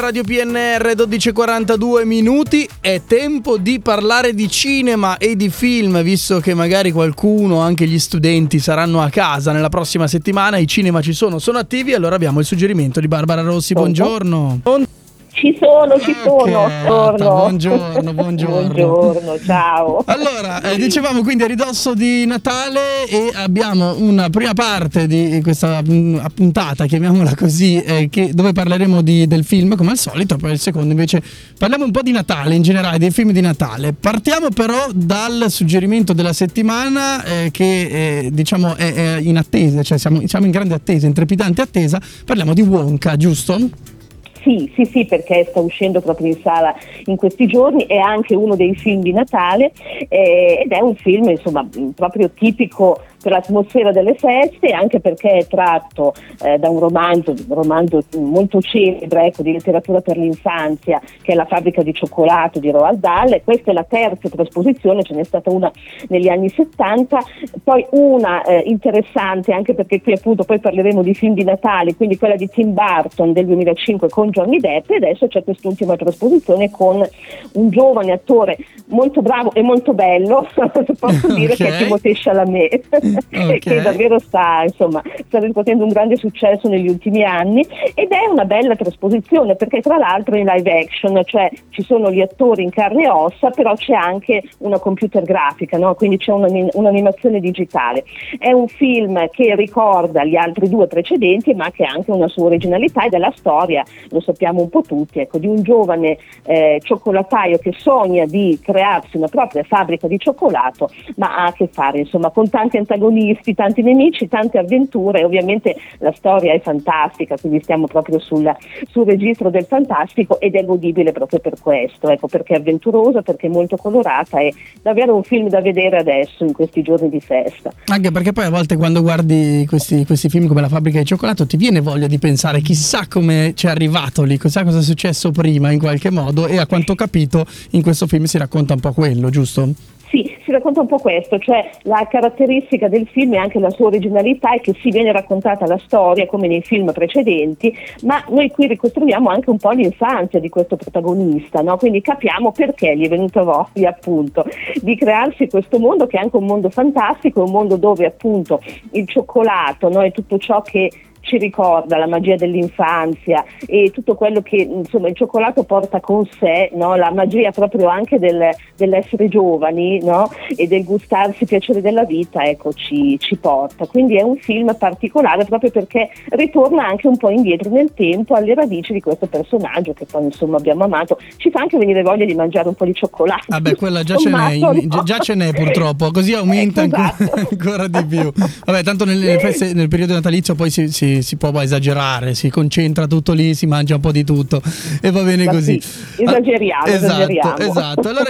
Radio PNR 12:42 minuti, è tempo di parlare di cinema e di film, visto che magari qualcuno, anche gli studenti, saranno a casa nella prossima settimana, i cinema ci sono, sono attivi, allora abbiamo il suggerimento di Barbara Rossi, buongiorno. Ci sono, ci sono. Buongiorno, buongiorno, buongiorno. Buongiorno, ciao. Allora, eh, dicevamo quindi a ridosso di Natale e abbiamo una prima parte di questa mm, puntata, chiamiamola così, eh, che- dove parleremo di- del film come al solito, poi il secondo invece parliamo un po' di Natale in generale, dei film di Natale. Partiamo però dal suggerimento della settimana eh, che eh, diciamo è, è in attesa, cioè siamo, siamo in grande attesa, in trepidante attesa, parliamo di Wonka, giusto? Sì, sì, sì, perché sta uscendo proprio in sala in questi giorni, è anche uno dei film di Natale eh, ed è un film insomma proprio tipico per l'atmosfera delle feste, anche perché è tratto eh, da un romanzo, un romanzo molto celebre ecco, di letteratura per l'infanzia, che è La fabbrica di cioccolato di Roald Dahl. Questa è la terza trasposizione, ce n'è stata una negli anni 70, poi una eh, interessante anche perché qui appunto poi parleremo di film di Natale, quindi quella di Tim Burton del 2005 con Johnny Depp e adesso c'è quest'ultima trasposizione con un giovane attore molto bravo e molto bello, posso dire che è Timothée Chalamet, Ok. che davvero sta, insomma, sta riscuotendo un grande successo negli ultimi anni ed è una bella trasposizione perché tra l'altro in live action, cioè ci sono gli attori in carne e ossa, però c'è anche una computer grafica, no? quindi c'è un'anim- un'animazione digitale. È un film che ricorda gli altri due precedenti ma che ha anche una sua originalità ed è la storia, lo sappiamo un po' tutti, ecco, di un giovane eh, cioccolataio che sogna di crearsi una propria fabbrica di cioccolato ma ha a che fare insomma con tanti antagonisti, tanti nemici, tante avventure e ovviamente la storia è fantastica, quindi stiamo proprio sul, sul registro del fantastico ed è godibile proprio per questo, ecco, perché è avventurosa, perché è molto colorata, è davvero un film da vedere adesso in questi giorni di festa. Anche perché poi a volte quando guardi questi, questi film come La fabbrica di cioccolato ti viene voglia di pensare chissà come ci è arrivato lì, chissà cosa è successo prima in qualche modo e a quanto ho capito in questo film si racconta un po' quello, giusto? Sì, si racconta un po' questo, cioè la caratteristica del film e anche la sua originalità è che si viene raccontata la storia come nei film precedenti, ma noi qui ricostruiamo anche un po' l'infanzia di questo protagonista, no? quindi capiamo perché gli è venuta voglia appunto di crearsi questo mondo che è anche un mondo fantastico, un mondo dove appunto il cioccolato no? è tutto ciò che ci ricorda la magia dell'infanzia e tutto quello che insomma il cioccolato porta con sé, no? la magia proprio anche del- dell'essere giovani no? e del gustarsi i piaceri della vita, ecco, ci, ci porta. Quindi è un film particolare proprio perché ritorna anche un po' indietro nel tempo alle radici di questo personaggio che poi insomma abbiamo amato. Ci fa anche venire voglia di mangiare un po' di cioccolato. Vabbè, quella già ce n'è, in- no? già ce n'è purtroppo, così aumenta Ecco, ancora, esatto. ancora di più. Vabbè, tanto nel, nelle feste- nel periodo natalizio poi si, si- si può esagerare, si concentra tutto lì, si mangia un po' di tutto e va bene così. sì, esageriamo, esatto, esageriamo. esatto. Allora